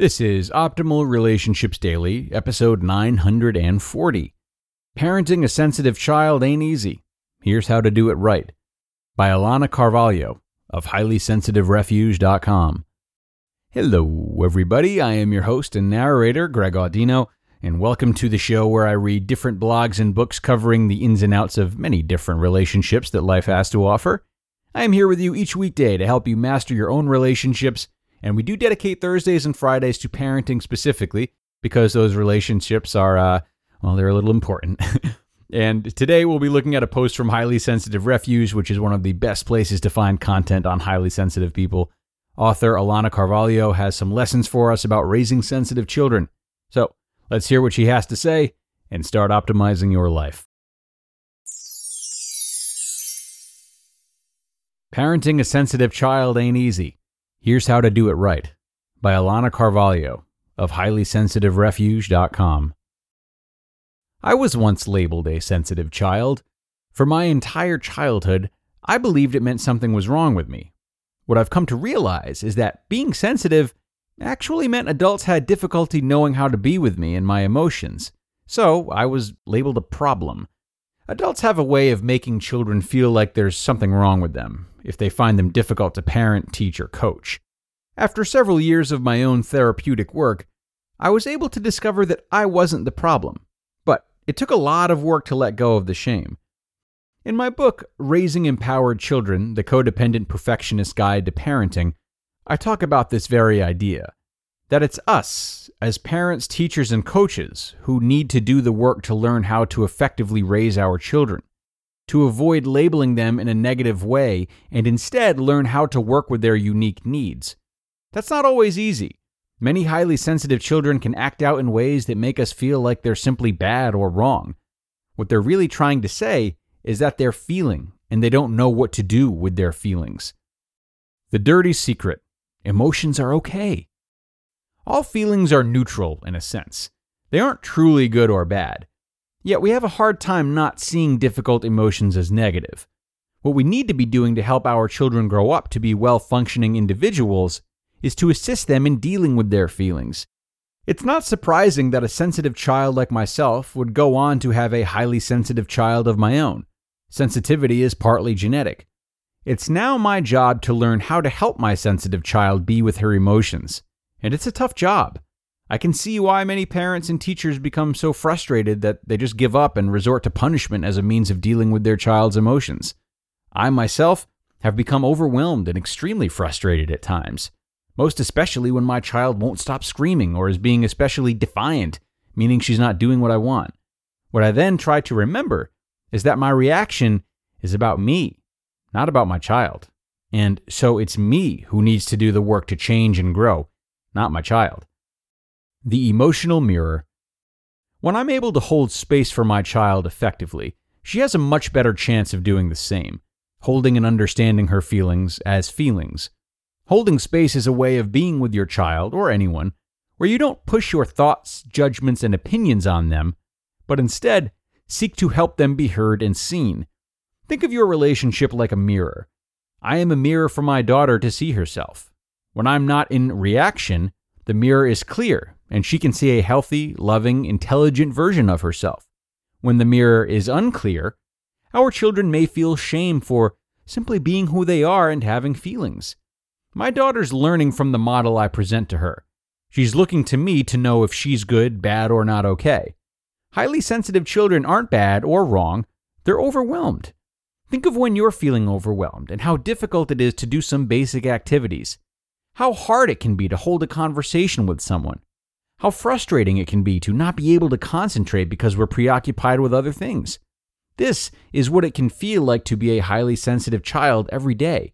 This is Optimal Relationships Daily, episode 940. Parenting a Sensitive Child Ain't Easy. Here's How to Do It Right by Alana Carvalho of HighlySensitiveRefuge.com. Hello, everybody. I am your host and narrator, Greg Audino, and welcome to the show where I read different blogs and books covering the ins and outs of many different relationships that life has to offer. I am here with you each weekday to help you master your own relationships and we do dedicate Thursdays and Fridays to parenting specifically because those relationships are, uh, well, they're a little important. and today we'll be looking at a post from Highly Sensitive Refuge, which is one of the best places to find content on highly sensitive people. Author Alana Carvalho has some lessons for us about raising sensitive children. So let's hear what she has to say and start optimizing your life. Parenting a sensitive child ain't easy. Here's How to Do It Right by Alana Carvalho of HighlySensitiveRefuge.com. I was once labeled a sensitive child. For my entire childhood, I believed it meant something was wrong with me. What I've come to realize is that being sensitive actually meant adults had difficulty knowing how to be with me and my emotions, so I was labeled a problem. Adults have a way of making children feel like there's something wrong with them if they find them difficult to parent, teach, or coach. After several years of my own therapeutic work, I was able to discover that I wasn't the problem, but it took a lot of work to let go of the shame. In my book, Raising Empowered Children The Codependent Perfectionist Guide to Parenting, I talk about this very idea that it's us, as parents, teachers, and coaches, who need to do the work to learn how to effectively raise our children, to avoid labeling them in a negative way and instead learn how to work with their unique needs. That's not always easy. Many highly sensitive children can act out in ways that make us feel like they're simply bad or wrong. What they're really trying to say is that they're feeling and they don't know what to do with their feelings. The dirty secret emotions are okay. All feelings are neutral in a sense. They aren't truly good or bad. Yet we have a hard time not seeing difficult emotions as negative. What we need to be doing to help our children grow up to be well functioning individuals is to assist them in dealing with their feelings. It's not surprising that a sensitive child like myself would go on to have a highly sensitive child of my own. Sensitivity is partly genetic. It's now my job to learn how to help my sensitive child be with her emotions and it's a tough job. I can see why many parents and teachers become so frustrated that they just give up and resort to punishment as a means of dealing with their child's emotions. I myself have become overwhelmed and extremely frustrated at times, most especially when my child won't stop screaming or is being especially defiant, meaning she's not doing what I want. What I then try to remember is that my reaction is about me, not about my child. And so it's me who needs to do the work to change and grow, not my child. The emotional mirror. When I'm able to hold space for my child effectively, she has a much better chance of doing the same, holding and understanding her feelings as feelings. Holding space is a way of being with your child or anyone where you don't push your thoughts, judgments, and opinions on them, but instead seek to help them be heard and seen. Think of your relationship like a mirror. I am a mirror for my daughter to see herself. When I'm not in reaction, the mirror is clear and she can see a healthy, loving, intelligent version of herself. When the mirror is unclear, our children may feel shame for simply being who they are and having feelings. My daughter's learning from the model I present to her. She's looking to me to know if she's good, bad, or not okay. Highly sensitive children aren't bad or wrong, they're overwhelmed. Think of when you're feeling overwhelmed and how difficult it is to do some basic activities how hard it can be to hold a conversation with someone, how frustrating it can be to not be able to concentrate because we're preoccupied with other things. This is what it can feel like to be a highly sensitive child every day.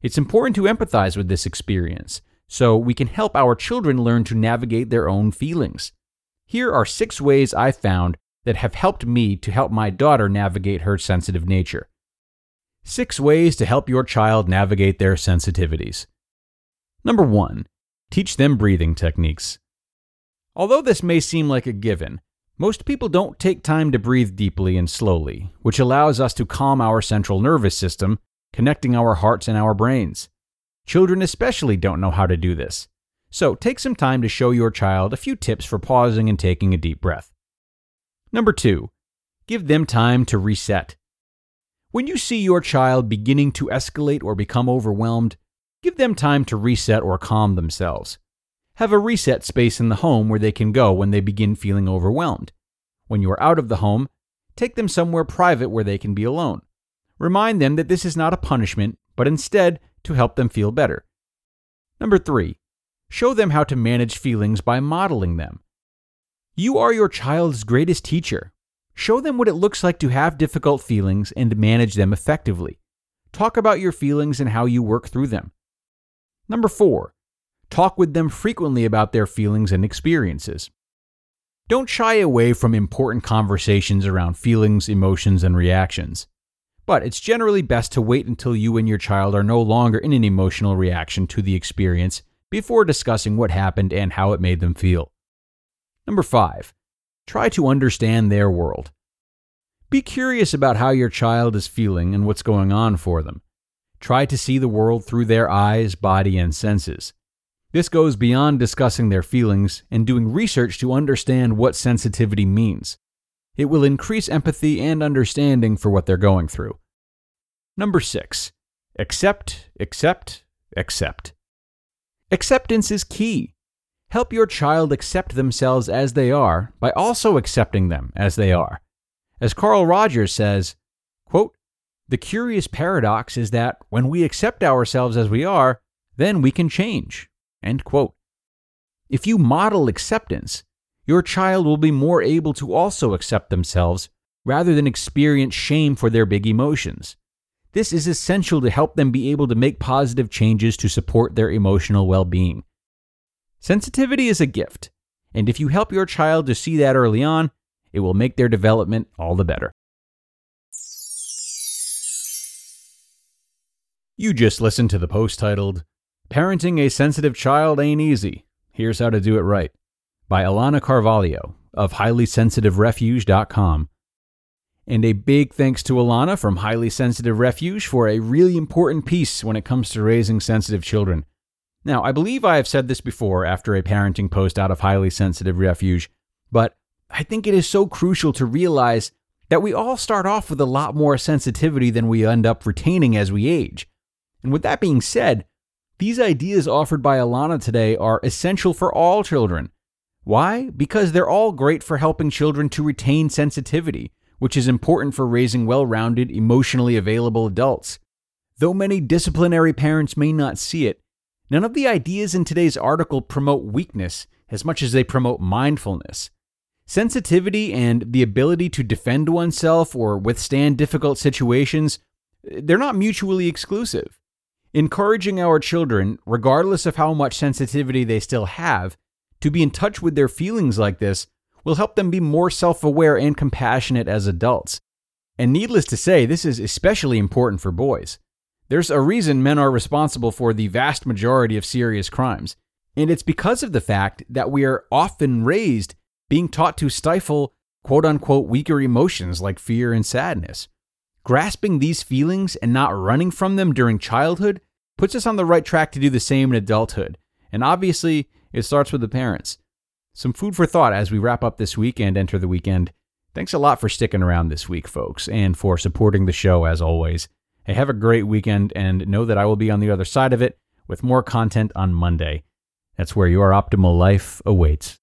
It's important to empathize with this experience so we can help our children learn to navigate their own feelings. Here are six ways I found that have helped me to help my daughter navigate her sensitive nature. Six ways to help your child navigate their sensitivities. Number one, teach them breathing techniques. Although this may seem like a given, most people don't take time to breathe deeply and slowly, which allows us to calm our central nervous system, connecting our hearts and our brains. Children especially don't know how to do this. So take some time to show your child a few tips for pausing and taking a deep breath. Number two, give them time to reset. When you see your child beginning to escalate or become overwhelmed, give them time to reset or calm themselves. Have a reset space in the home where they can go when they begin feeling overwhelmed. When you are out of the home, take them somewhere private where they can be alone. Remind them that this is not a punishment, but instead to help them feel better. Number three, show them how to manage feelings by modeling them. You are your child's greatest teacher. Show them what it looks like to have difficult feelings and manage them effectively. Talk about your feelings and how you work through them. Number four, talk with them frequently about their feelings and experiences. Don't shy away from important conversations around feelings, emotions, and reactions. But it's generally best to wait until you and your child are no longer in an emotional reaction to the experience before discussing what happened and how it made them feel. Number five, try to understand their world. Be curious about how your child is feeling and what's going on for them. Try to see the world through their eyes, body, and senses. This goes beyond discussing their feelings and doing research to understand what sensitivity means. It will increase empathy and understanding for what they're going through. Number six, accept, accept, accept. Acceptance is key. Help your child accept themselves as they are by also accepting them as they are. As Carl Rogers says, quote, The curious paradox is that when we accept ourselves as we are, then we can change. End quote. If you model acceptance, your child will be more able to also accept themselves rather than experience shame for their big emotions. This is essential to help them be able to make positive changes to support their emotional well being. Sensitivity is a gift, and if you help your child to see that early on, it will make their development all the better. You just listened to the post titled, Parenting a Sensitive Child Ain't Easy. Here's How to Do It Right by Alana Carvalho of HighlySensitiveRefuge.com. And a big thanks to Alana from Highly Sensitive Refuge for a really important piece when it comes to raising sensitive children. Now, I believe I have said this before after a parenting post out of Highly Sensitive Refuge, but I think it is so crucial to realize that we all start off with a lot more sensitivity than we end up retaining as we age. And with that being said, these ideas offered by Alana today are essential for all children. Why? Because they're all great for helping children to retain sensitivity, which is important for raising well rounded, emotionally available adults. Though many disciplinary parents may not see it, None of the ideas in today's article promote weakness as much as they promote mindfulness. Sensitivity and the ability to defend oneself or withstand difficult situations, they're not mutually exclusive. Encouraging our children, regardless of how much sensitivity they still have, to be in touch with their feelings like this will help them be more self aware and compassionate as adults. And needless to say, this is especially important for boys. There's a reason men are responsible for the vast majority of serious crimes, and it's because of the fact that we are often raised being taught to stifle quote unquote weaker emotions like fear and sadness. Grasping these feelings and not running from them during childhood puts us on the right track to do the same in adulthood. And obviously, it starts with the parents. Some food for thought as we wrap up this week and enter the weekend. Thanks a lot for sticking around this week, folks, and for supporting the show as always. Hey, have a great weekend and know that I will be on the other side of it with more content on Monday. That's where your optimal life awaits.